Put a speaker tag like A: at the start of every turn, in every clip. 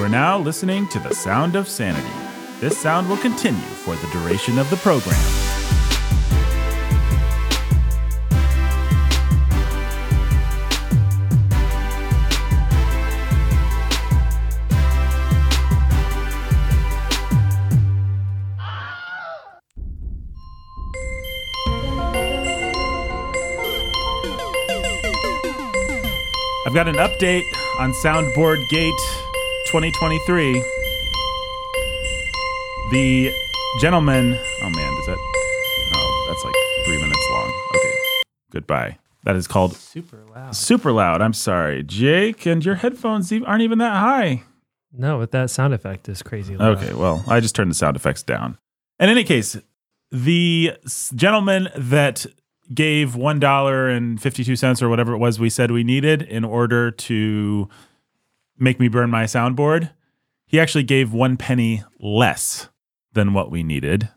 A: You are now listening to the sound of sanity. This sound will continue for the duration of the program. I've got an update on Soundboard Gate 2023. The gentleman. Oh man, does that? Oh, that's like three minutes long. Okay, goodbye. That is called
B: Super loud.
A: super loud. I'm sorry, Jake, and your headphones aren't even that high.
B: No, but that sound effect is crazy loud.
A: Okay, well, I just turned the sound effects down. In any case, the gentleman that gave one dollar and fifty two cents or whatever it was we said we needed in order to make me burn my soundboard, he actually gave one penny less than what we needed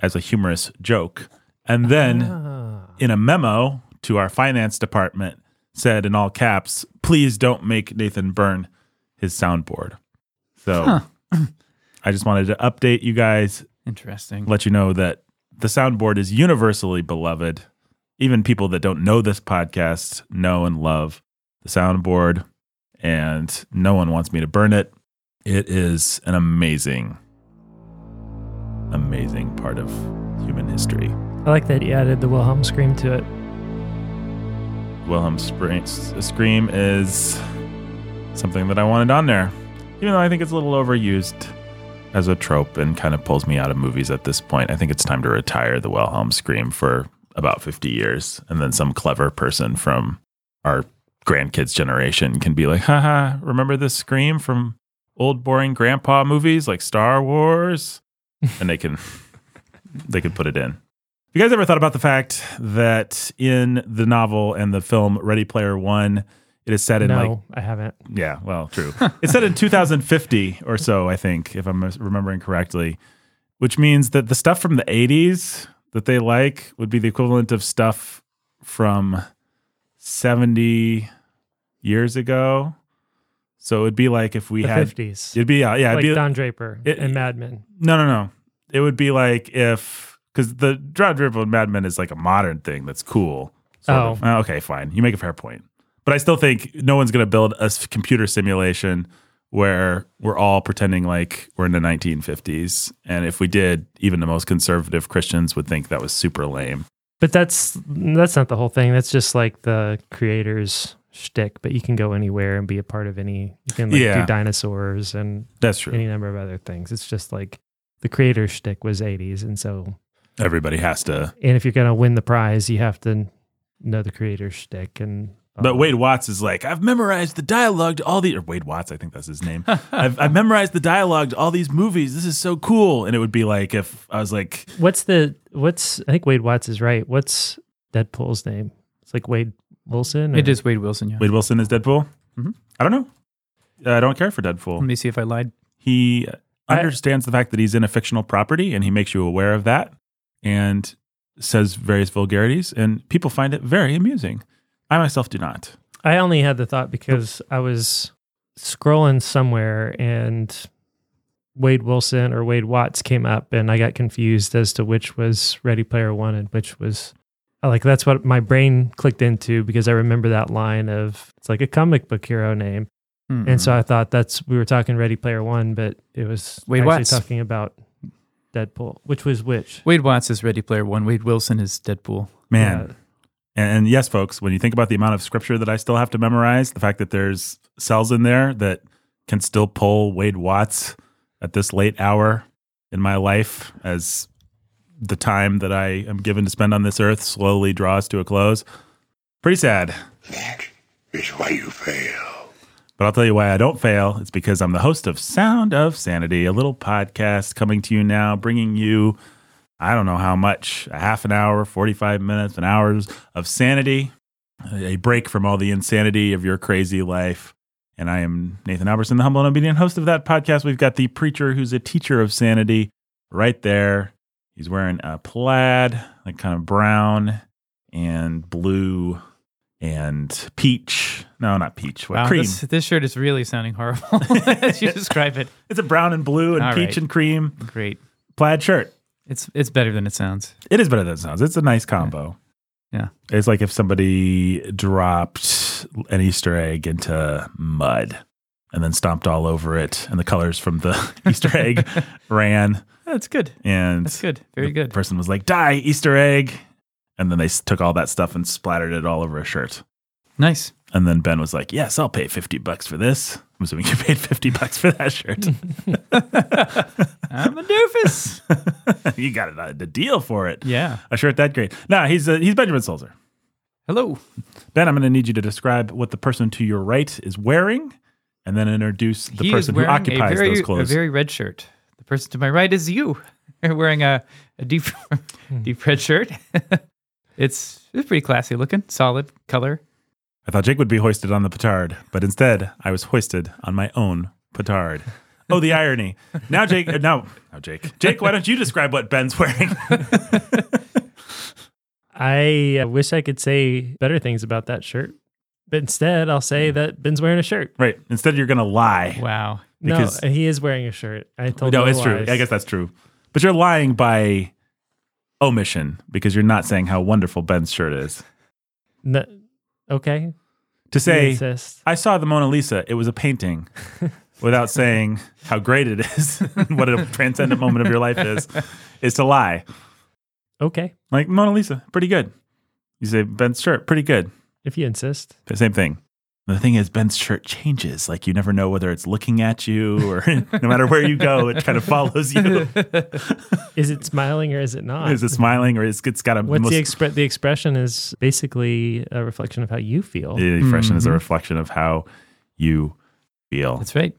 A: as a humorous joke, and then
B: Ah.
A: in a memo to our finance department said in all caps, please don't make Nathan burn his soundboard. So I just wanted to update you guys,
C: Interesting.
A: let you know that the soundboard is universally beloved. Even people that don't know this podcast know and love the soundboard, and no one wants me to burn it. It is an amazing, amazing part of human history.
B: I like that you added the Wilhelm scream to it.
A: Wilhelm Scream is something that I wanted on there, even though I think it's a little overused as a trope and kind of pulls me out of movies at this point. I think it's time to retire the Wilhelm Scream for about 50 years, and then some clever person from our grandkids' generation can be like, haha, remember this scream from old boring grandpa movies like Star Wars? and they can they can put it in. You guys ever thought about the fact that in the novel and the film Ready Player One, it is set in
B: no,
A: like
B: I haven't.
A: yeah, well, true. it's set in 2050 or so, I think, if I'm remembering correctly, which means that the stuff from the 80s that they like would be the equivalent of stuff from 70 years ago. So it'd be like if we
B: The
A: had
B: 50s.
A: it'd be yeah, yeah, it'd
B: like
A: be
B: Don Draper
A: it-
B: and Mad Men.
A: no, no, no. It would be like if because the Drop Dribble and Mad Men is like a modern thing that's cool.
B: Oh.
A: of. Uh, okay, fine. You make a fair point, but I still think no one's going to build a computer simulation where we're all pretending like we're in the 1950s. And if we did, even the most conservative Christians would think that was super lame.
B: But that's that's not the whole thing. That's just like the creator's shtick. But you can go anywhere and be a part of any. You can like
A: Yeah.
B: do dinosaurs and
A: That's true.
B: any number of other things. It's just like the creator's shtick was 80s, and so
A: Everybody has to.
B: and if you're gonna win the prize, you have to know the creator's shtick. And
A: But
B: um,
A: Wade Watts is like, I've memorized the dialogue to all the or Wade Watts, I think that's his name. I've, I've memorized the dialogue to all these movies. This is so cool. And it would be like if I was like,
B: what's the what's I think Wade Watts is right. What's Deadpool's name? It's like Wade Wilson.
C: It
B: or-
C: is Wade Wilson, yeah.
A: Wade Wilson is Deadpool.
C: Mhm.
A: I don't know. I don't care for Deadpool.
C: Let me see if I lied.
A: He
B: I-
A: understands the fact that he's in a fictional property, and he makes you aware of that, and says various vulgarities, and people find it very amusing. I myself do not.
B: I only had the thought because I was scrolling somewhere and Wade Wilson or Wade Watts came up and I got confused as to which was Ready Player One and which was like that's what my brain clicked into because I remember that line of it's like a comic book hero name. And so hmm. I thought that's we were talking Ready Player One, but it was
C: Wade
B: actually
C: Watts.
B: talking about Deadpool. Which was which?
C: Wade Watts is Ready Player One. Wade Wilson is Deadpool.
A: Man,
B: Yeah.
A: And, yes, folks, when you think about the amount of scripture that I still have to memorize, the fact that there's cells in there that can still pull Wade Watts at this late hour in my life as the time that I am given to spend on this earth slowly draws to a close. Pretty sad.
D: That is why you fail.
A: But I'll tell you why I don't fail. It's because I'm the host of Sound of Sanity, a little podcast coming to you now, bringing you, I don't know how much, a half an hour, 45 minutes, an hour of sanity, a break from all the insanity of your crazy life. And I am Nathan Alberson, the humble and obedient host of that podcast. We've got the preacher who's a teacher of sanity right there. He's wearing a plaid, like kind of brown and blue and peach. No, not peach. What
C: Wow,
A: cream?
C: This, this shirt is really sounding horrible as you describe it.
A: It's a brown and blue and
C: All
A: peach
C: right.
A: and cream
C: Great.
A: plaid shirt.
C: It's it's better than it sounds.
A: It is better than it sounds. It's a nice combo.
C: Yeah.
A: It's like if somebody dropped an Easter egg into mud and then stomped all over it, and the colors from the Easter egg ran.
C: That's good.
A: And
C: That's good. Very
A: the
C: good.
A: person was like, "Die Easter egg," and then they took all that stuff and splattered it all over a shirt.
C: Nice.
A: And then Ben was like, "Yes, I'll pay fifty bucks for this." I'm assuming you paid fifty bucks for that shirt.
C: I'm a doofus.
A: you got a, a deal for it.
C: yeah.
A: A shirt that great. Nah, he's uh, he's Benjamin Sulzer.
C: Hello.
A: Ben, I'm going to need you to describe what the person to your right is wearing, and then introduce the
C: he
A: person who occupies
C: very,
A: those clothes.
C: A very red shirt. The person to my right is you. You're wearing a, a deep deep red shirt. it's it's pretty classy looking, solid color.
A: I thought Jake would be hoisted on the petard, but instead I was hoisted on my own petard. Oh, the irony! Now, Jake. uh, Now, now, Jake. Jake, why don't you describe what Ben's wearing?
B: I uh, wish I could say better things about that shirt, but instead I'll say that Ben's wearing a shirt.
A: right. Instead, you're going to lie.
C: Wow.
A: Because-
B: no, he is wearing a shirt. I told
A: No,
B: no
A: it's true.
B: lies.
A: I guess that's true. But you're lying by omission because you're not saying how wonderful Ben's shirt is.
B: No, okay.
A: To say. I saw the Mona Lisa, it was a painting, without saying how great it is, what a transcendent moment of your life is, is to lie.
B: Okay,
A: Like Mona Lisa, pretty good. You say Ben's shirt, pretty good.
B: if you insist.
A: The same thing. The thing is, Ben's shirt changes. Like you never know whether it's looking at you or no matter where you go, it kind of follows you.
B: Is it smiling or is it not?
A: is it smiling or is it's got a
B: What's
A: most,
B: the expre- the expression is basically a reflection of how you feel.
A: the expression is a
C: Mhm.
A: reflection of how you feel.
C: That's right.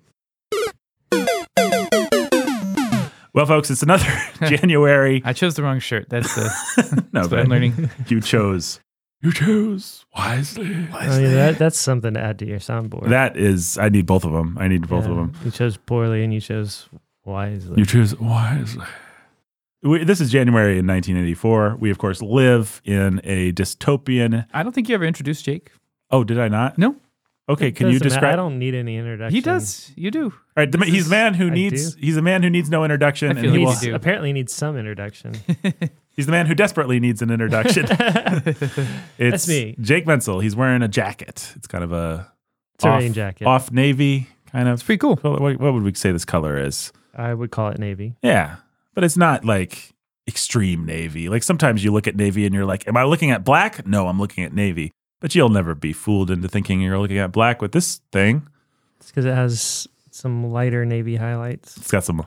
A: Well, folks, it's another January.
C: I chose the wrong shirt. That's the
A: no,
C: that's what I'm learning.
A: you chose. You chose wisely.
B: I mean, that, that's something to add to your soundboard.
A: That is, I need both of them. I need both of them.
B: You chose poorly and you chose wisely.
A: You choose wisely. We, this is January in 1984. We, of course, live in a dystopian.
C: I don't think you ever introduced Jake.
A: Oh, did I not?
C: No,
A: Okay,
B: It
A: can you
B: doesn't
A: describe?
B: I don't need any introduction.
C: he does. You do.
A: All right, the, he's
C: is-
A: a man who
B: I
A: needs.
B: do.
A: He's a man who needs no introduction,
C: I
A: and
C: feel
A: he
C: like
A: will,
C: you
B: Needs,
C: do.
B: apparently needs some introduction.
A: he's the man who desperately needs an introduction. it's
B: me.
A: Jake Menzel. He's wearing a jacket. It's kind of a
B: It's a
A: off,
B: rain jacket.
A: off navy kind of.
C: It's pretty cool.
A: What, what would we say this color is?
B: I would call it navy.
A: Yeah, but it's not like extreme navy. Like sometimes you look at navy and you're like, "Am I looking at black?" No, I'm looking at navy. But you'll never be fooled into thinking you're looking at black with this thing.
B: It's because it has some lighter navy highlights.
A: It's got some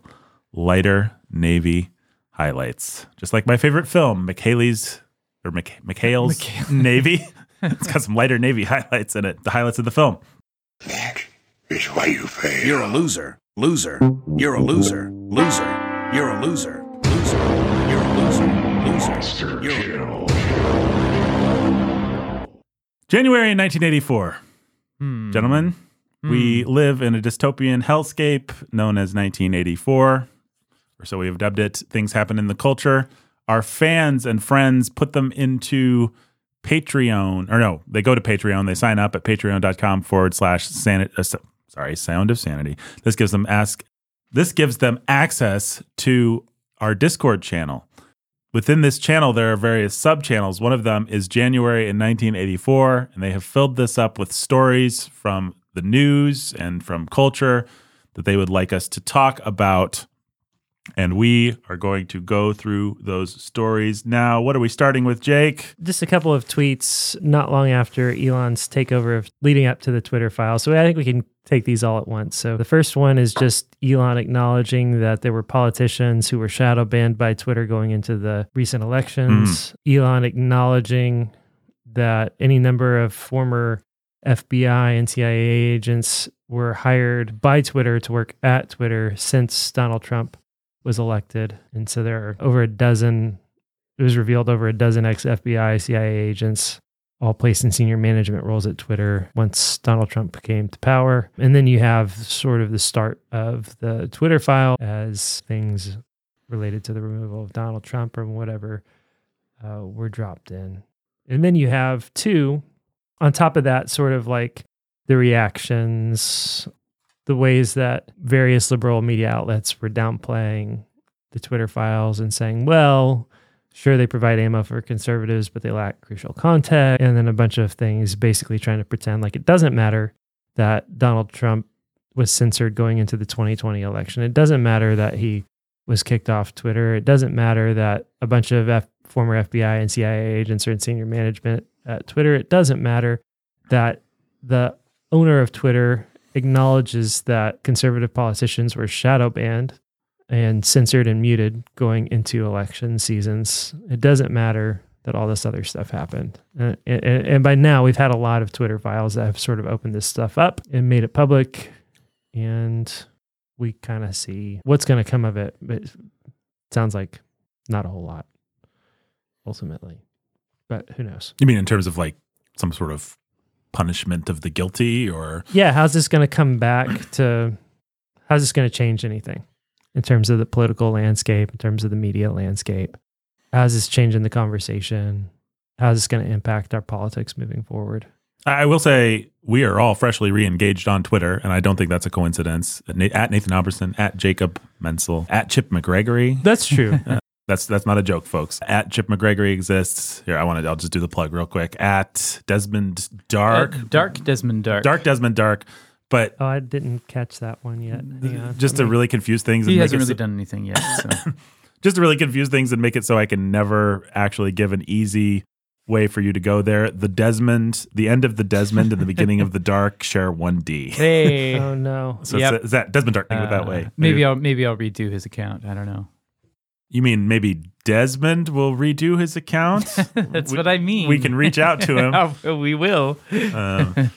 A: lighter navy highlights, just like my favorite film, McHaley's or Mc, McHale's Navy. it's got some lighter navy highlights in it. The highlights of the film.
D: That is why you fail.
E: You're a loser. Loser. You're a loser. Loser. You're a loser. Loser. You're a loser. Loser. You're a
A: January 1984.
C: Hmm.
A: Gentlemen, we live in a dystopian hellscape known as 1984, or so we have dubbed it. Things happen in the culture. Our fans and friends put them into Patreon, or no, they go to Patreon. They sign up at patreon.com forward slash sanity. Uh, sorry, sound of sanity. This gives them ask. This gives them access to our Discord channel. Within this channel, there are various sub channels. One of them is January in 1984, and they have filled this up with stories from the news and from culture that they would like us to talk about. And we are going to go through those stories now. What are we starting with, Jake?
B: Just a couple of tweets not long after Elon's takeover of leading up to the Twitter file. So I think we can take these all at once. So the first one is just Elon acknowledging that there were politicians who were shadow banned by Twitter going into the recent elections. Hmm. Elon acknowledging that any number of former FBI and CIA agents were hired by Twitter to work at Twitter since Donald Trump was elected. And so there are over a dozen, it was revealed over a dozen ex FBI, CIA agents, all placed in senior management roles at Twitter once Donald Trump came to power. And then you have sort of the start of the Twitter file as things related to the removal of Donald Trump or whatever uh, were dropped in. And then you have two on top of that, sort of like the reactions, the ways that various liberal media outlets were downplaying the Twitter files and saying, well, sure, they provide ammo for conservatives, but they lack crucial context. And then a bunch of things basically trying to pretend like it doesn't matter that Donald Trump was censored going into the 2020 election. It doesn't matter that he was kicked off Twitter. It doesn't matter that a bunch of F- former FBI and CIA agents are in senior management at Twitter. It doesn't matter that the owner of Twitter acknowledges that conservative politicians were shadow banned and censored and muted going into election seasons. It doesn't matter that all this other stuff happened. Uh, and, and by now, we've had a lot of Twitter files that have sort of opened this stuff up and made it public. And we kind of see what's going to come of it. But it sounds like not a whole lot ultimately. But who knows?
A: You mean in terms of like some sort of punishment of the guilty or
B: Yeah, how's this going to come back to how's this going to change anything in terms of the political landscape, in terms of the media landscape? How's this changing the conversation? How's this going to impact our politics moving forward?
A: I will say we are all freshly re-engaged on Twitter, and I don't think that's a coincidence. At Nathan Alberson, at Jacob Mensel, at Chip McGregory.
B: That's true.
A: Uh, That's that's not a joke, folks. At Chip McGregory exists. Here, I want to. I'll just do the plug real quick. At Desmond Dark,
C: Uh, Dark Desmond Dark.
A: Dark Desmond Dark. But
B: oh, I didn't catch that one yet. Hang on.
A: just to
B: Let me-
A: really confuse things, and
C: He
A: make
C: hasn't really
A: so-
C: done anything yet. So.
A: just to really confuse things and make it so I can never actually give an easy way for you to go there. The Desmond, the end of the Desmond and the beginning of the Dark share one D.
C: hey.
B: Oh no.
A: So
C: Yep.
A: it's, is that Desmond Dark? Think of it that
C: Uh,
A: way.
C: Maybe I'll maybe I'll redo his account. I don't know.
A: You mean maybe Desmond will redo his account?
C: That's
A: We-
C: what I mean.
A: we can reach out to him.
C: Oh, we will.
A: Um,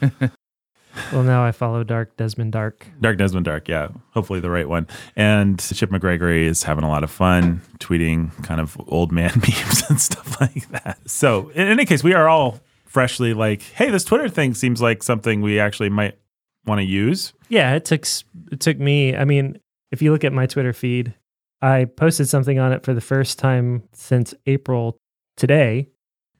B: Well, now I follow Dark Desmond Dark.
A: Dark Desmond Dark, yeah. Hopefully the right one. And Chip McGregory is having a lot of fun tweeting kind of old man memes and stuff like that. So in any case, we are all freshly like, hey, this Twitter thing seems like something we actually might want to use.
B: Yeah, it took it took me. I mean, if you look at my Twitter feed, I posted something on it for the first time since April today.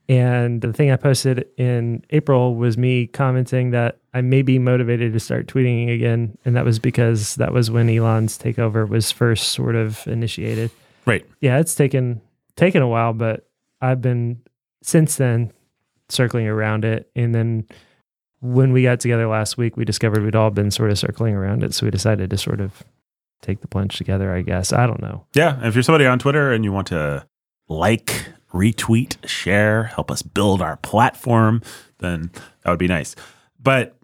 B: And the thing I posted in April was me commenting that I may be motivated to start tweeting again. And that was because that was when Elon's takeover was first sort of initiated.
A: Right.
B: Yeah, it's taken taken a while, but I've been since then circling around it. And then when we got together last week, we discovered we'd all been sort of circling around it. So we decided to sort of take the plunge together, I guess. I don't know.
A: Yeah. If you're somebody on Twitter and you want to like, retweet, share, help us build our platform, then that would be nice. But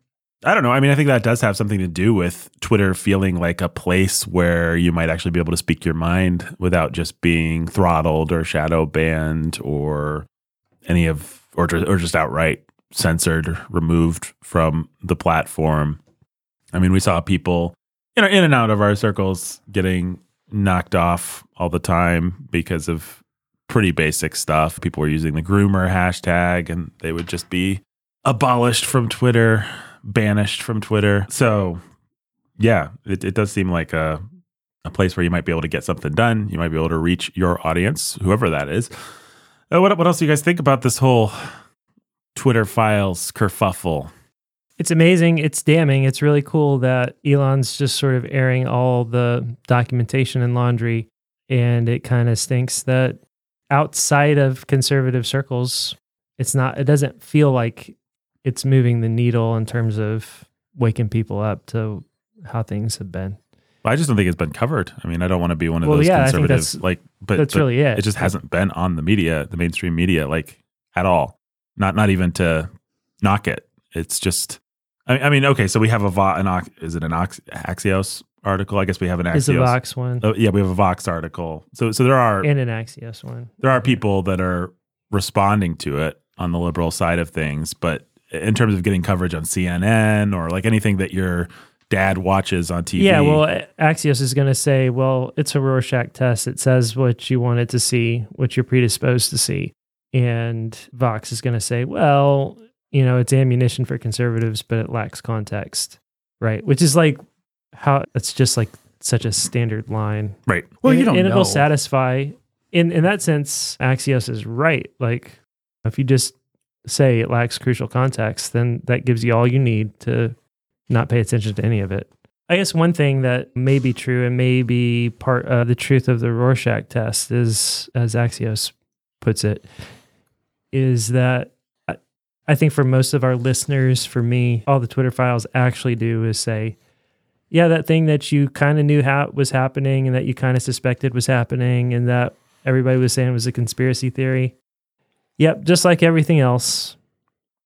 A: I don't know. I mean, I think that does have something to do with Twitter feeling like a place where you might actually be able to speak your mind without just being throttled or shadow banned or any of, or, or just outright censored, removed from the platform. I mean, we saw people, know, in and out of our circles getting knocked off all the time because of pretty basic stuff. People were using the groomer hashtag and they would just be abolished from Twitter, banished from Twitter. So, yeah, it, it does seem like a, a place where you might be able to get something done. You might be able to reach your audience, whoever that is. Uh, what, what else do you guys think about this whole Twitter files kerfuffle?
B: It's amazing. It's damning. It's really cool that Elon's just sort of airing all the documentation and laundry. And it kind of stinks that outside of conservative circles, it's not, it doesn't feel like it's moving the needle in terms of waking people up to how things have been.
A: I just don't think it's been covered. I mean, I don't want to be one of
B: Well,
A: those
B: yeah,
A: conservatives, like, but
B: That's
A: but
B: really it.
A: it just hasn't been on the media, the mainstream media, like at all. Not not even to knock it. It's just. I, I mean, okay, so we have a Vo- an Ox- is it an Ox- Axios article? I guess we have an
B: It's a
A: Axios.
B: Vox one
A: Oh, yeah, we have a Vox article. So so there are
B: and an Axios one.
A: there are people that are responding to it on the liberal side of things, but in terms of getting coverage on CNN or like anything that your dad watches on TV,
B: Yeah, well, Axios is going to say, well, it's a Rorschach test. It says what you wanted to see, what you're predisposed to see. And Vox is going to say, well, you know, it's ammunition for conservatives, but it lacks context. Right. Which is like how it's just like such a standard line.
A: right?
C: Well,
B: and,
C: you don't
B: and
C: know.
B: it'll satisfy. In in that sense, Axios is right. Like if you just say it lacks crucial context, then that gives you all you need to not pay attention to any of it. I guess one thing that may be true and may be part of the truth of the Rorschach test is, as Axios puts it, is that I- think for most of our listeners, for me, all the Twitter files actually do is say, yeah, that thing that you kind of knew was happening and that you kind of suspected was happening and that everybody was saying was a conspiracy theory. Yep, just like everything else,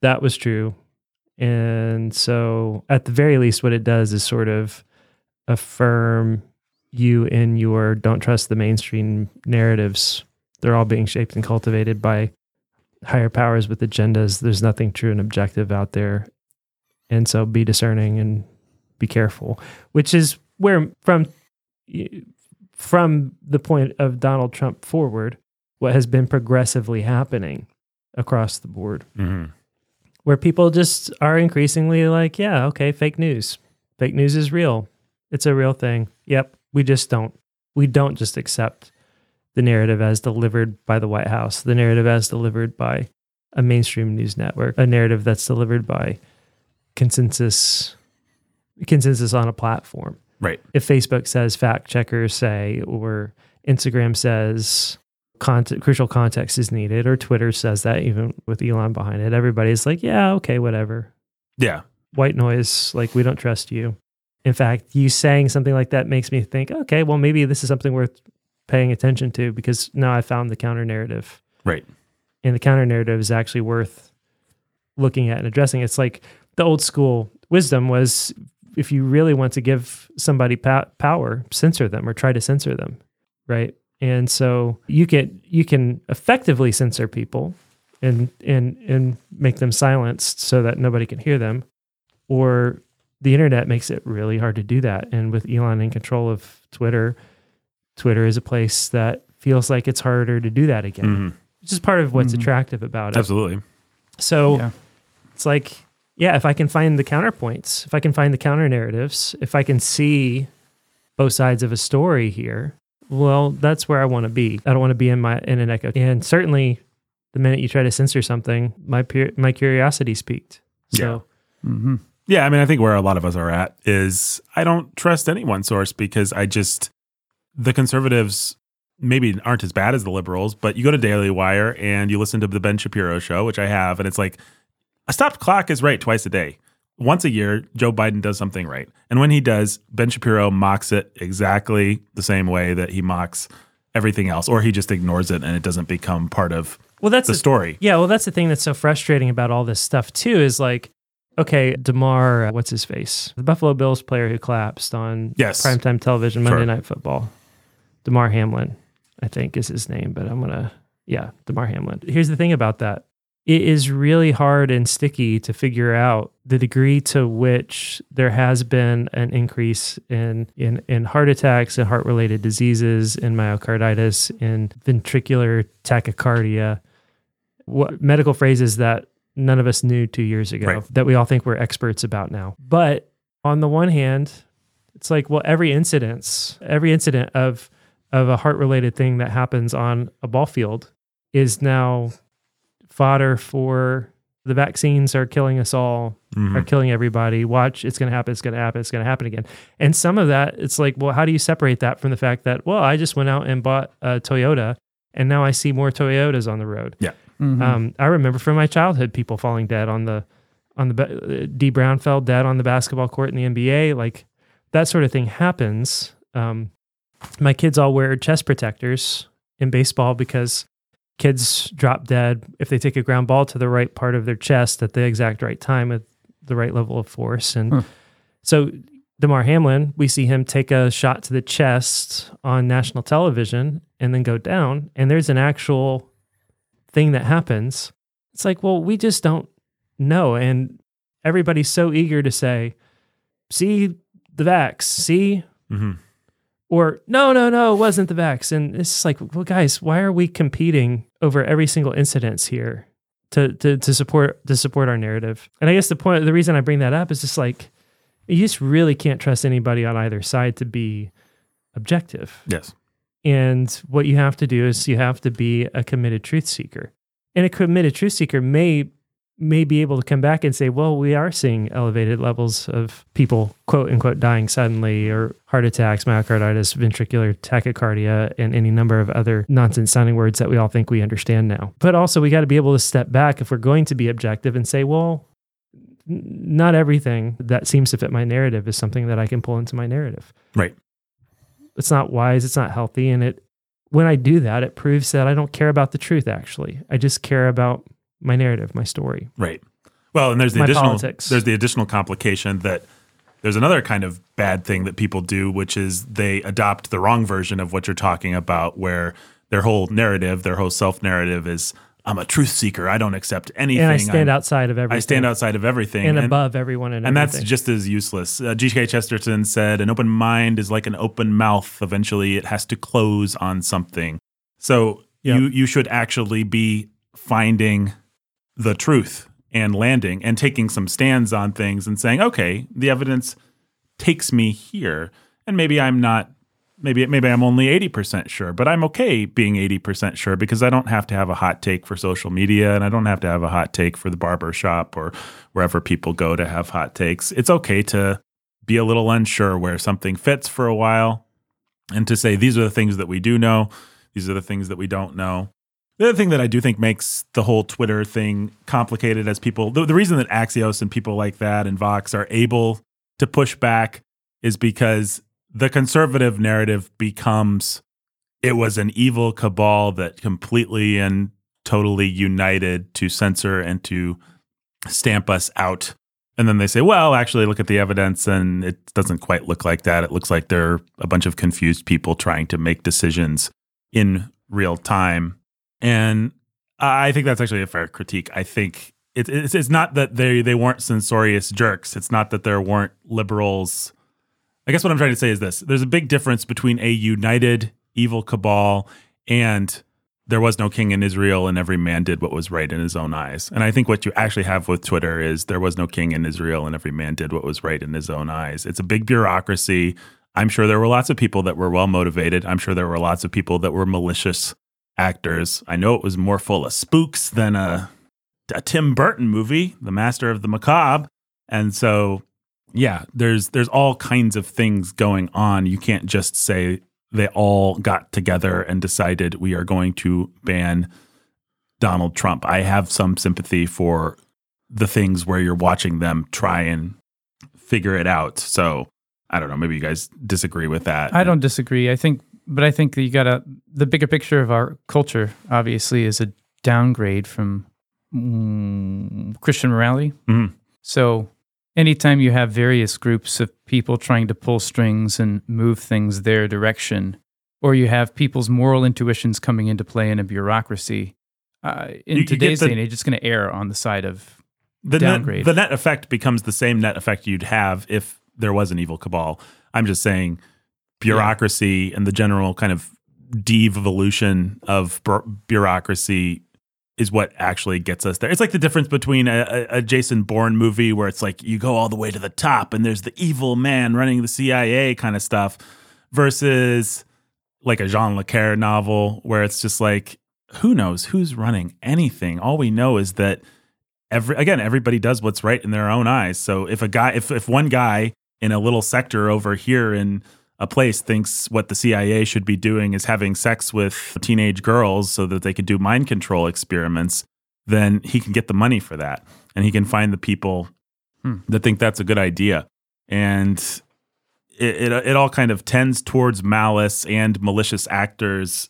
B: that was true. And so, at the very least, what it does is sort of affirm you in your don't trust the mainstream narratives. They're all being shaped and cultivated by higher powers with agendas. There's nothing true and objective out there. And so, be discerning and be careful, which is where from from the point of Donald Trump forward, what has been progressively happening across the board
A: hmm
B: where people just are increasingly like, yeah, okay, fake news. Fake news is real. It's a real thing. Yep. We just don't we don't just accept the narrative as delivered by the White House, the narrative as delivered by a mainstream news network, a narrative that's delivered by consensus consensus on a platform.
A: Right.
B: If Facebook says fact checkers say or Instagram says content, crucial context is needed, or Twitter says that even with Elon behind it, everybody's like, yeah, okay, whatever.
A: Yeah.
B: White noise, like we don't trust you. In fact, you saying something like that makes me think, okay, well, maybe this is something worth paying attention to because now I found the counter narrative.
A: Right.
B: And the counter narrative is actually worth looking at and addressing. It's like the old school wisdom was if you really want to give somebody pa- power, censor them or try to censor them, right? And so you can you can effectively censor people and and and make them silenced so that nobody can hear them, or the internet makes it really hard to do that. And with Elon in control of Twitter, Twitter is a place that feels like it's harder to do that again,
A: Mhm.
B: which is part of what's
C: Mhm.
B: attractive about it.
A: Absolutely.
B: So
C: Yeah.
B: it's like, yeah, if I can find the counterpoints, if I can find the counter narratives, if I can see both sides of a story here, well, that's where I want to be. I don't want to be in my in an echo. And certainly, the minute you try to censor something, my pur- my curiosity's piqued. So
C: Mm-hmm.
A: Yeah, I mean, I think where a lot of us are at is I don't trust any one source because I just the conservatives maybe aren't as bad as the liberals, but you go to Daily Wire and you listen to the Ben Shapiro show, which I have, and it's like a stopped clock is right twice a day. Once a year, Joe Biden does something right. And when he does, Ben Shapiro mocks it exactly the same way that he mocks everything else, or he just ignores it and it doesn't become part of
B: well, that's
A: the
B: the-
A: story.
B: Yeah, well, that's the thing that's so frustrating about all this stuff too. Is like, okay, Damar, uh, what's his face, the Buffalo Bills player who collapsed on
A: Yes.
B: primetime television Monday
A: Sure.
B: Night Football, Damar Hamlin, I think is his name, but I'm gonna, yeah, Damar Hamlin. Here's the thing about that: it is really hard and sticky to figure out the degree to which there has been an increase in in, in heart attacks and heart related diseases, in myocarditis, in ventricular tachycardia what medical phrases that none of us knew two years ago
A: Right.
B: that we all think we're experts about now. But on the one hand, it's like, well, every incidence, every incident of of a heart related thing that happens on a ball field is now fodder for the vaccines are killing us all,
A: Mhm.
B: are killing everybody. Watch, it's going to happen. It's going to happen. It's going to happen again. And some of that, it's like, well, how do you separate that from the fact that, well, I just went out and bought a Toyota and now I see more Toyotas on the road.
C: Mm-hmm.
B: Um, I remember from my childhood people falling dead on the on the D Brown fell dead on the basketball court in the NBA. Like that sort of thing happens. Um, my kids all wear chest protectors in baseball because kids drop dead if they take a ground ball to the right part of their chest at the exact right time with the right level of force. And
C: Huh.
B: so Damar Hamlin, we see him take a shot to the chest on national television and then go down. And there's an actual thing that happens. It's like, well, we just don't know. And everybody's so eager to say, see the vax, see,
A: Mhm.
B: Or no, no, no, it wasn't the vax. And it's just like, well, guys, why are we competing over every single incidence here to, to, to support, to support our narrative? And I guess the point, the reason I bring that up is just like, you just really can't trust anybody on either side to be objective.
A: Yes.
B: And what you have to do is you have to be a committed truth seeker. And a committed truth seeker may may be able to come back and say, well, we are seeing elevated levels of people, quote unquote, dying suddenly, or heart attacks, myocarditis, ventricular tachycardia, and any number of other nonsense sounding words that we all think we understand now. But also, we got to be able to step back if we're going to be objective and say, well, not everything that seems to fit my narrative is something that I can pull into my narrative.
A: Right.
B: It's not wise, it's not healthy. And it, when I do that, it proves that I don't care about the truth, actually. I just care about my narrative, my story.
A: Right. Well, and there's the
B: My
A: additional
B: politics.
A: there's the additional complication that there's another kind of bad thing that people do, which is they adopt the wrong version of what you're talking about, where their whole narrative, their whole self narrative is I'm a truth seeker. I don't accept anything.
B: And I stand
A: I'm-
B: outside of everything.
A: I stand outside of everything
B: and, above everyone and,
A: and that's just as useless. Uh, G.K. Chesterton said, "An open mind is like an open mouth. Eventually, it has to close on something." So
B: Yep.
A: you you should actually be finding the truth and landing and taking some stands on things and saying, "Okay, the evidence takes me here, and maybe I'm not." Maybe maybe I'm only 80% sure, but I'm okay being 80% sure because I don't have to have a hot take for social media and I don't have to have a hot take for the barber shop or wherever people go to have hot takes. It's okay to be a little unsure where something fits for a while and to say these are the things that we do know, these are the things that we don't know. The other thing that I do think makes the whole Twitter thing complicated as people the, the reason that Axios and people like that and Vox are able to push back is because the conservative narrative becomes it was an evil cabal that completely and totally united to censor and to stamp us out. And then they say, well, actually, look at the evidence, and it doesn't quite look like that. It looks like they're a bunch of confused people trying to make decisions in real time. And I think that's actually a fair critique. I think it, it's, it's not that they, they weren't censorious jerks. It's not that there weren't liberals. I guess what I'm trying to say is this there's a big difference between a united evil cabal and there was no king in Israel and every man did what was right in his own eyes. And I think what you actually have with Twitter is there was no king in Israel and every man did what was right in his own eyes. It's a big bureaucracy. I'm sure there were lots of people that were well motivated. I'm sure there were lots of people that were malicious actors. I know it was more full of spooks than a, a Tim Burton movie, The Master of the Macabre. And so yeah, there's there's all kinds of things going on. You can't just say they all got together and decided we are going to ban Donald Trump. I have some sympathy for the things where you're watching them try and figure it out. So I don't know. Maybe you guys disagree with that.
C: I don't disagree. I think, but I think that you got to the bigger picture of our culture. Obviously, is a downgrade from mm, Christian morality.
A: Mhm.
C: So, anytime you have various groups of people trying to pull strings and move things their direction, or you have people's moral intuitions coming into play in a bureaucracy, uh, in
A: You- you
C: today's
A: the-
C: day and age, it's going to err on the side of
A: the
C: downgrade.
A: Net, the net effect becomes the same net effect you'd have if there was an evil cabal. I'm just saying bureaucracy and the general kind of devolution of bu- bureaucracy is what actually gets us there. It's like the difference between a, a, a Jason Bourne movie where it's like you go all the way to the top and there's the evil man running the CIA kind of stuff versus like a Jean Le Carre novel where it's just like who knows who's running anything. All we know is that every again everybody does what's right in their own eyes. So if a guy if if one guy in a little sector over here in a place thinks what the CIA should be doing is having sex with teenage girls so that they could do mind control experiments, then he can get the money for that. And he can find the people
C: Hmm.
A: that think that's a good idea. And it, it, it all kind of tends towards malice and malicious actors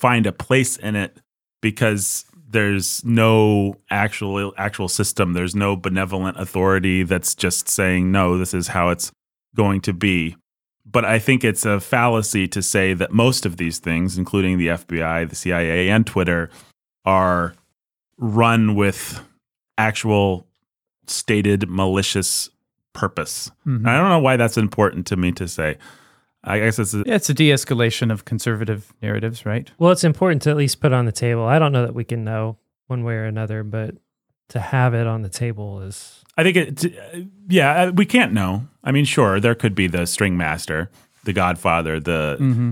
A: find a place in it because there's no actual actual system. There's no benevolent authority that's just saying, no, this is how it's going to be but I think it's a fallacy to say that most of these things, including the FBI, the CIA, and Twitter, are run with actual stated malicious purpose.
C: Mhm.
A: I don't know why that's important to me to say. I guess it's a,
C: Yeah, it's a de-escalation of conservative narratives, right?
B: Well, it's important to at least put on the table. I don't know that we can know one way or another, but to have it on the table is
A: I think it. uh, Yeah, uh, we can't know. I mean, sure, there could be the string master, the Godfather, the
C: Mm-hmm.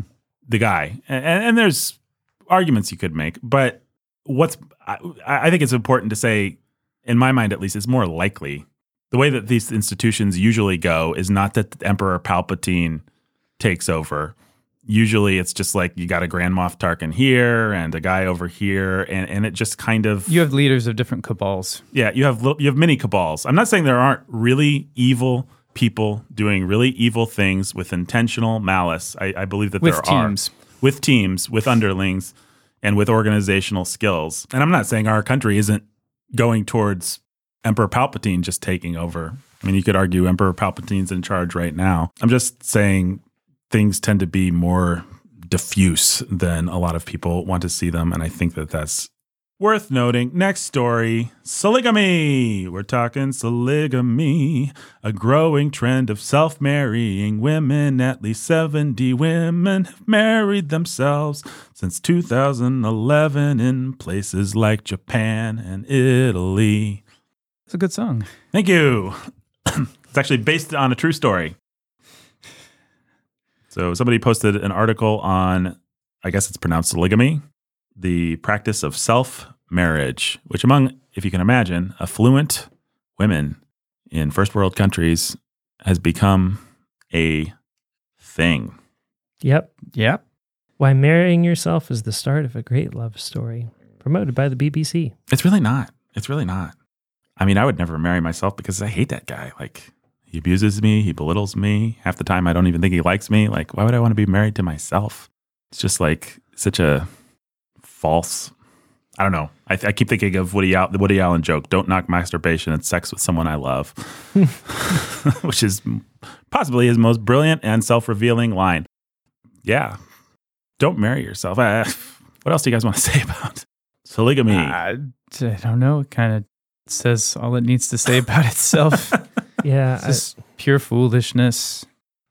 A: the guy, and, and there's arguments you could make. But what's I, I think it's important to say in my mind at least, is more likely. The way that these institutions usually go is not that Emperor Palpatine takes over. Usually it's just like you got a Grand Moff Tarkin here and a guy over here, and, and it just kind of
C: You have leaders of different cabals.
A: yeah, you have you have many cabals. I'm not saying there aren't really evil people doing really evil things with intentional malice. I, I believe that there are.
C: With
A: there
C: teams.
A: are with teams, with underlings, and with organizational skills. And I'm not saying our country isn't going towards Emperor Palpatine just taking over. I mean, you could argue Emperor Palpatine's in charge right now. I'm just saying things tend to be more diffuse than a lot of people want to see them, and I think that that's Worth noting, next story Sologamy. We're talking sologamy, a growing trend of self marrying women. At least 70 women have married themselves since 2011 in places like Japan and Italy.
C: It's a good song.
A: Thank you. it's actually based on a true story. So somebody posted an article on, I guess it's pronounced sologamy, the practice of self marriage, which among, if you can imagine, affluent women in first world countries has become a thing.
B: Yep.
C: Yep.
B: Why marrying yourself is the start of a great love story. Promoted by the BBC.
A: It's really not. It's really not. I mean, I would never marry myself because I hate that guy. Like, he abuses me, he belittles me. Half the time, I don't even think he likes me. Like, why would I want to be married to myself? It's just like such a false. I don't know. I, I keep thinking of Woody Al- the Woody Allen joke: "Don't knock masturbation and sex with someone I love," which is possibly his most brilliant and self-revealing line. Yeah, don't marry yourself. Uh, what else do you guys want to say about sologamy?
C: I, I don't know. It kind of says all it needs to say about itself.
B: Yeah.
C: It's just pure foolishness.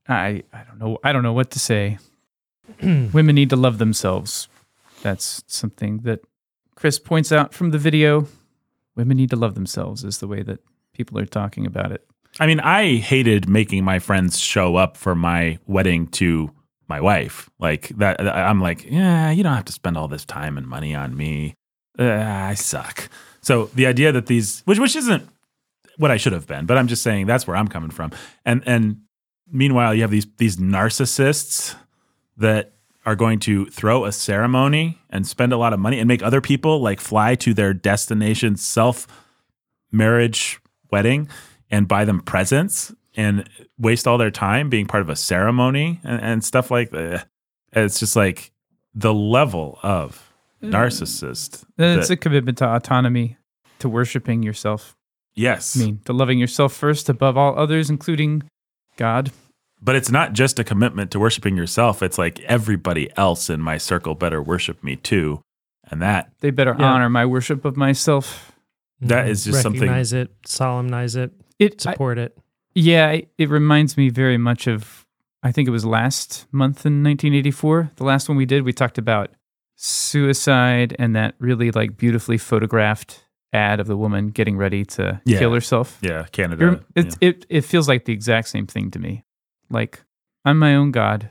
C: I I don't know. I don't know what to say. Women need to love themselves. That's something that Chris points out from the video. Women need to love themselves is the way that people are talking about it.
A: I mean, I hated making my friends show up for my wedding to my wife. Like that, I'm like, yeah, you don't have to spend all this time and money on me. Uh, I suck. So the idea that these, which which isn't what I should have been, but I'm just saying that's where I'm coming from. And and meanwhile, you have these these narcissists that are going to throw a ceremony and spend a lot of money and make other people like fly to their destination self marriage wedding and buy them presents and waste all their time being part of a ceremony and, and stuff like that. It's just like the level of mm. narcissist.
C: It's
A: that-
C: a commitment to autonomy, to worshiping yourself.
A: Yes.
C: I mean, to loving yourself first above all others, including God.
A: But it's not just a commitment to worshiping yourself. It's like everybody else in my circle better worship me too. And that
C: They better
B: Yeah.
C: honor my worship of myself.
A: That is just something-
B: Recognize it, solemnize it,
C: It I-
B: support it.
C: Yeah, it- it reminds me very much of, I think it was last month in 1984. The last one we did, we talked about suicide and that really like beautifully photographed ad of the woman getting ready to
A: Yeah.
C: kill herself.
A: yeah, Canada.
C: It's, it, it feels like the exact same thing to me. Like, I'm my own God.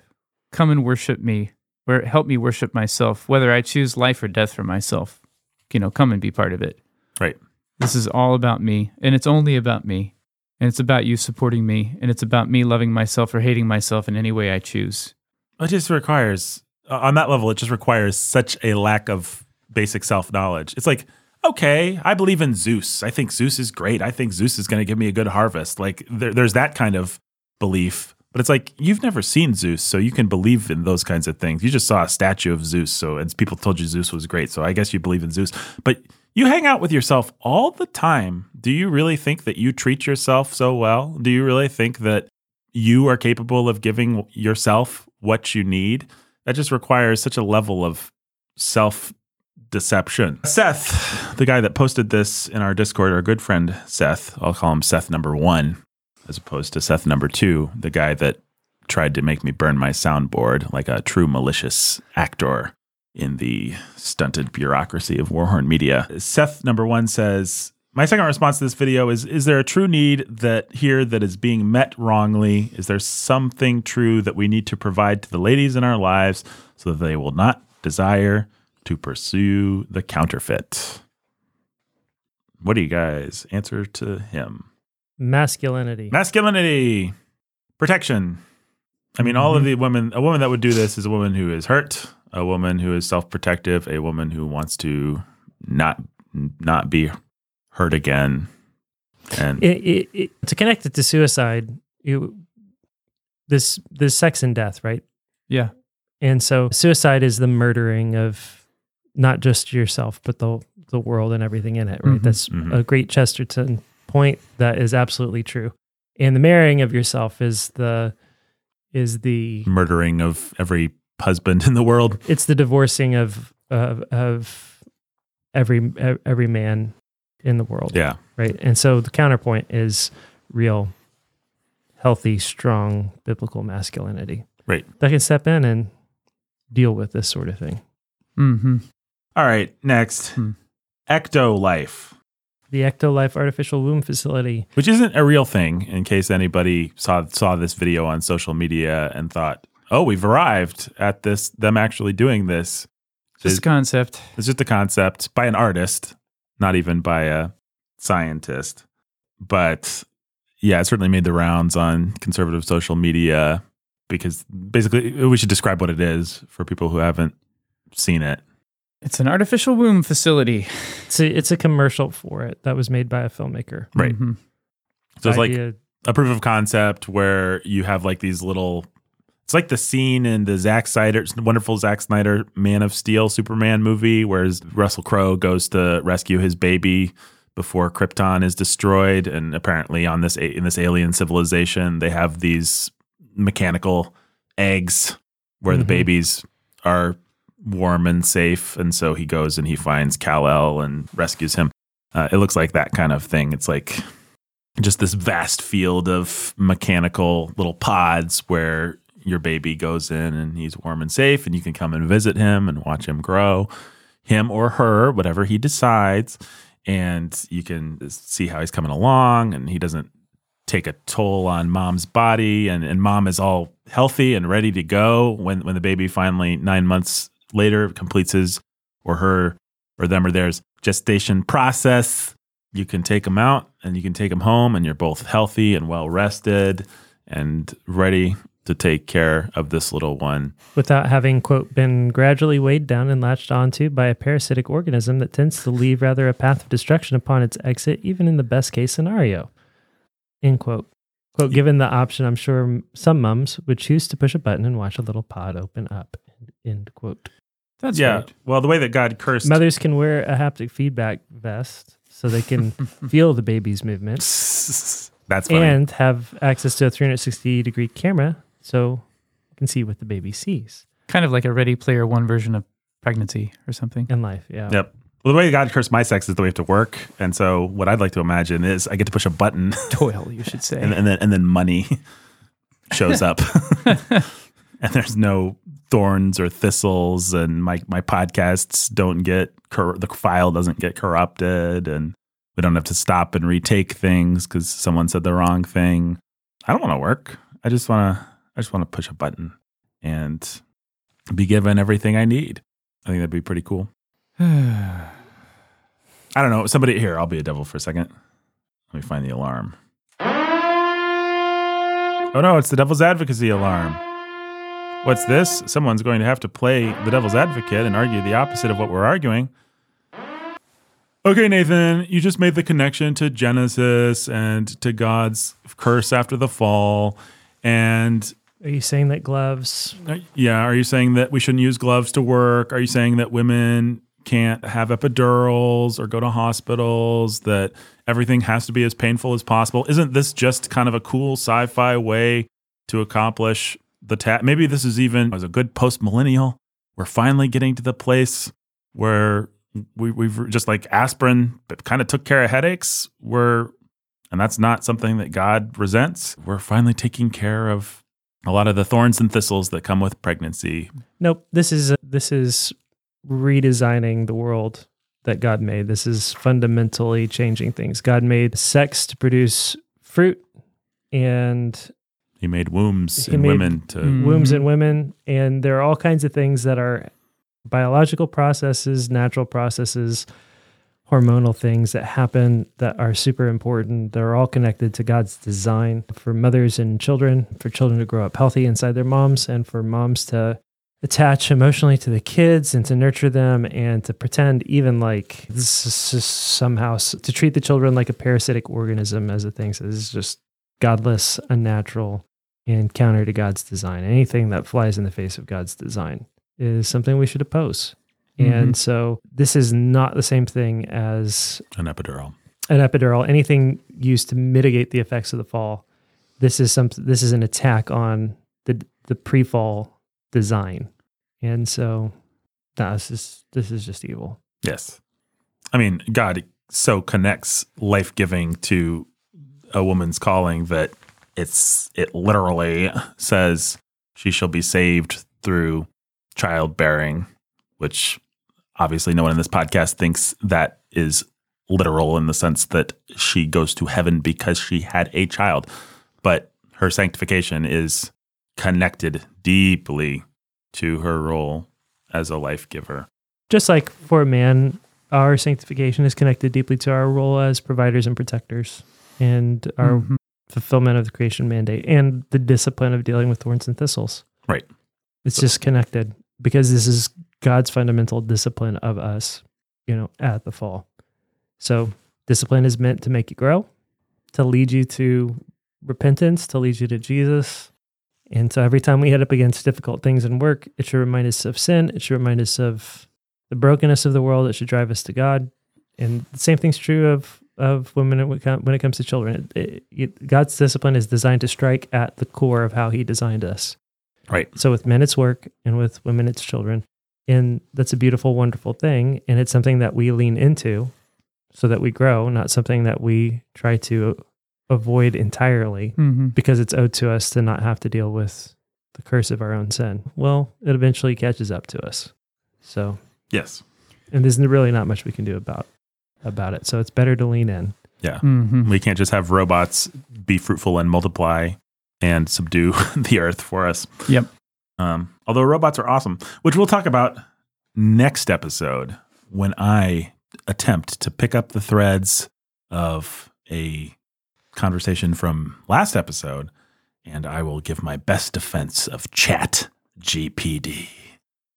C: Come and worship me, or help me worship myself, whether I choose life or death for myself. You know, come and be part of it.
A: Right.
C: This is all about me, and it's only about me. And it's about you supporting me, and it's about me loving myself or hating myself in any way I choose.
A: It just requires, on that level, it just requires such a lack of basic self knowledge. It's like, okay, I believe in Zeus. I think Zeus is great. I think Zeus is going to give me a good harvest. Like, there, there's that kind of belief. But it's like, you've never seen Zeus, so you can believe in those kinds of things. You just saw a statue of Zeus, so and people told you Zeus was great. So I guess you believe in Zeus. But you hang out with yourself all the time. Do you really think that you treat yourself so well? Do you really think that you are capable of giving yourself what you need? That just requires such a level of self deception. Seth, the guy that posted this in our Discord, our good friend Seth, I'll call him Seth number one, as opposed to Seth number two, the guy that tried to make me burn my soundboard like a true malicious actor in the stunted bureaucracy of Warhorn Media. Seth number one says, my second response to this video is Is there a true need that here that is being met wrongly? Is there something true that we need to provide to the ladies in our lives so that they will not desire to pursue the counterfeit? What do you guys answer to him?
B: Masculinity.
A: Masculinity, protection. I mean, all of mm-hmm. the women, a woman that would do this is a woman who is hurt, a woman who is self-protective, a woman who wants to not not be hurt again. And
B: it, it, it, to connect it to suicide, you, this this sex and death, right?
C: Yeah.
B: And so suicide is the murdering of not just yourself, but the the world and everything in it, right?
C: Mhm.
B: That's
A: Mhm.
B: a great Chesterton point that is absolutely true. And the marrying of yourself is the is the
A: murdering of every husband in the world.
B: it's the divorcing of of, of every every man in the world.
A: Yeah.
B: right? And so the counterpoint is real, healthy, strong biblical masculinity.
A: Right.
B: That can step in and deal with this sort of thing.
C: Mm-hmm.
A: All right. Next,
C: Hmm.
A: Ectolife,
B: The Ectolife Artificial Womb Facility.
A: which isn't a real thing. In case anybody saw saw this video on social media and thought, "Oh, we've arrived at this. Them actually doing this."
C: Just
A: Is-
C: a concept.
A: It's just a concept by an artist, not even by a scientist. But yeah, it certainly made the rounds on conservative social media because basically we should describe what it is for people who haven't seen it.
C: It's an artificial womb facility.
B: It's a, it's a commercial for it that was made by a filmmaker.
A: Right.
C: Mhm.
A: So it's like a proof of concept where you have like these little. It's like the scene in the Zack Snyder, wonderful Zack Snyder Man of Steel Superman movie, where Russell Crowe goes to rescue his baby before Krypton is destroyed, and apparently on this in this alien civilization, they have these mechanical eggs where the
B: Mhm.
A: babies are warm and safe, and so he goes and he finds Kal El and rescues him. Uh, it looks like that kind of thing. It's like just this vast field of mechanical little pods where your baby goes in and he's warm and safe and you can come and visit him and watch him grow him or her whatever he decides and you can see how he's coming along and he doesn't take a toll on mom's body and, and mom is all healthy and ready to go when, when the baby finally nine months later completes his or her or them or theirs gestation process you can take them out and you can take them home and you're both healthy and well rested and ready to take care of this little one
B: without having, quote, been gradually weighed down and latched onto by a parasitic organism that tends to leave rather a path of destruction upon its exit, even in the best case scenario. End quote. Quote, given the option, I'm sure some mums would choose to push a button and watch a little pod open up. End quote.
C: That's
A: yeah
C: right.
A: well the way that god cursed
B: Mothers can wear a haptic feedback vest so they can feel the baby's movements
A: that's funny
B: and have access to a 360 degree camera so you can see what the baby sees
C: Kind of like a Ready Player One version of pregnancy or something.
B: in life. Yeah.
A: Yep. Well, the way God cursed my sex is the way we have to work, and so what I'd like to imagine is I get to push a button,
C: Toil, you should say.
A: and, and then and then money shows up, and there's no thorns or thistles, and my my podcasts don't get cor- the file doesn't get corrupted, and we don't have to stop and retake things because someone said the wrong thing. I don't want to work. I just want to. I just want to push a button and be given everything I need. I think that'd be pretty cool. I don't know. Somebody here, I'll be a devil for a second. Let me find the alarm. Oh no, it's the devil's advocacy alarm. What's this? Someone's going to have to play the devil's advocate and argue the opposite of what we're arguing. Okay, Nathan, you just made the connection to Genesis and to God's curse after the fall. And
B: Are you saying that gloves?
A: uh, yeah, are you saying that we shouldn't use gloves to work? Are you saying that women can't have epidurals or go to hospitals? That everything has to be as painful as possible? Isn't this just kind of a cool sci-fi way to accomplish the task? Maybe this is even as a good post-millennial. We're finally getting to the place where we, we've just like aspirin kind of took care of headaches. We're and that's not something that God resents. We're finally taking care of a lot of the thorns and thistles that come with pregnancy.
B: Nope. This is this is redesigning the world that God made. This is fundamentally changing things. God made sex to produce fruit and
A: He made wombs
B: He
A: in
B: made-
A: women to
C: Mm.
B: wombs in women and there are all kinds of things that are biological processes, natural processes, hormonal things that happen that are super important. They're all connected to God's design for mothers and children, for children to grow up healthy inside their moms, and for moms to attach emotionally to the kids and to nurture them and to pretend even like this is just somehow to treat the children like a parasitic organism as a thing. So this is just godless, unnatural, and counter to God's design. Anything that flies in the face of God's design is something we should oppose. Mm-hmm. And so this is not the same thing as
A: An epidural.
B: an epidural, anything used to mitigate the effects of the fall. This is some this is an attack on the the pre-fall design. And so no, this is this is just evil.
A: Yes. I mean, God so connects life giving to a woman's calling that it's it literally says she shall be saved through childbearing, which obviously no one in this podcast thinks that is literal in the sense that she goes to heaven because she had a child. But her sanctification is connected deeply to her role as a life giver.
B: Just like for a man, our sanctification is connected deeply to our role as providers and protectors and our
C: Mhm.
B: fulfillment of the creation mandate and the discipline of dealing with thorns and thistles.
A: Right.
B: It's just connected because this is God's fundamental discipline of us, you know, at the fall. So discipline is meant to make you grow, to lead you to repentance, to lead you to Jesus. And so every time we head up against difficult things in work, it should remind us of sin. It should remind us of the brokenness of the world. It should drive us to God. And the same thing's true of of women when it com- when it comes to children. It, it- God's discipline is designed to strike at the core of how He designed us.
A: Right.
B: So with men, it's work, and with women, it's children. And that's a beautiful, wonderful thing. And it's something that we lean into so that we grow, not something that we try to avoid entirely
C: Mhm.
B: because it's owed to us to not have to deal with the curse of our own sin. Well, it eventually catches up to us. So,
A: Yes.
B: and there's really not much we can do about about it. So it's better to lean in.
A: Yeah.
C: Mhm.
A: We can't just have robots be fruitful and multiply and subdue the earth for us.
C: Yep.
A: Um, although robots are awesome, which we'll talk about next episode when I attempt to pick up the threads of a conversation from last episode, and I will give my best defense of Chat GPT.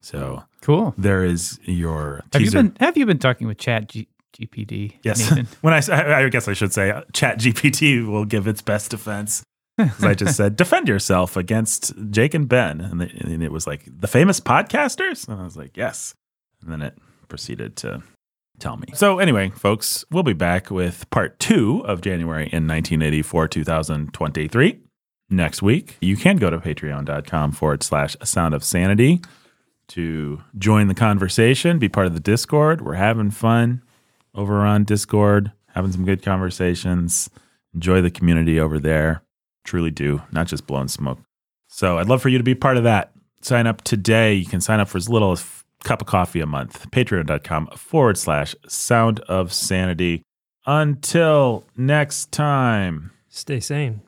A: So
C: Cool.
A: there is your
C: Have you
A: teaser.
C: been Have you been talking with Chat G- GPD?
A: Yes. when I, I guess I should say Chat GPT will give its best defense. 'Cause I just said, defend yourself against Jake and Ben. And, they, and it was like, the famous podcasters? And I was like, yes. And then it proceeded to tell me. So, anyway, folks, we'll be back with part two of January in 1984, 2023 next week. You can go to patreon.com forward slash sound of sanity to join the conversation, be part of the Discord. We're having fun over on Discord, having some good conversations. Enjoy the community over there. Truly do, not just blowing smoke. So I'd love for you to be part of that. Sign up today. You can sign up for as little as cup of coffee a month. Patreon.com forward slash sound of sanity. Until next time.
B: Stay sane.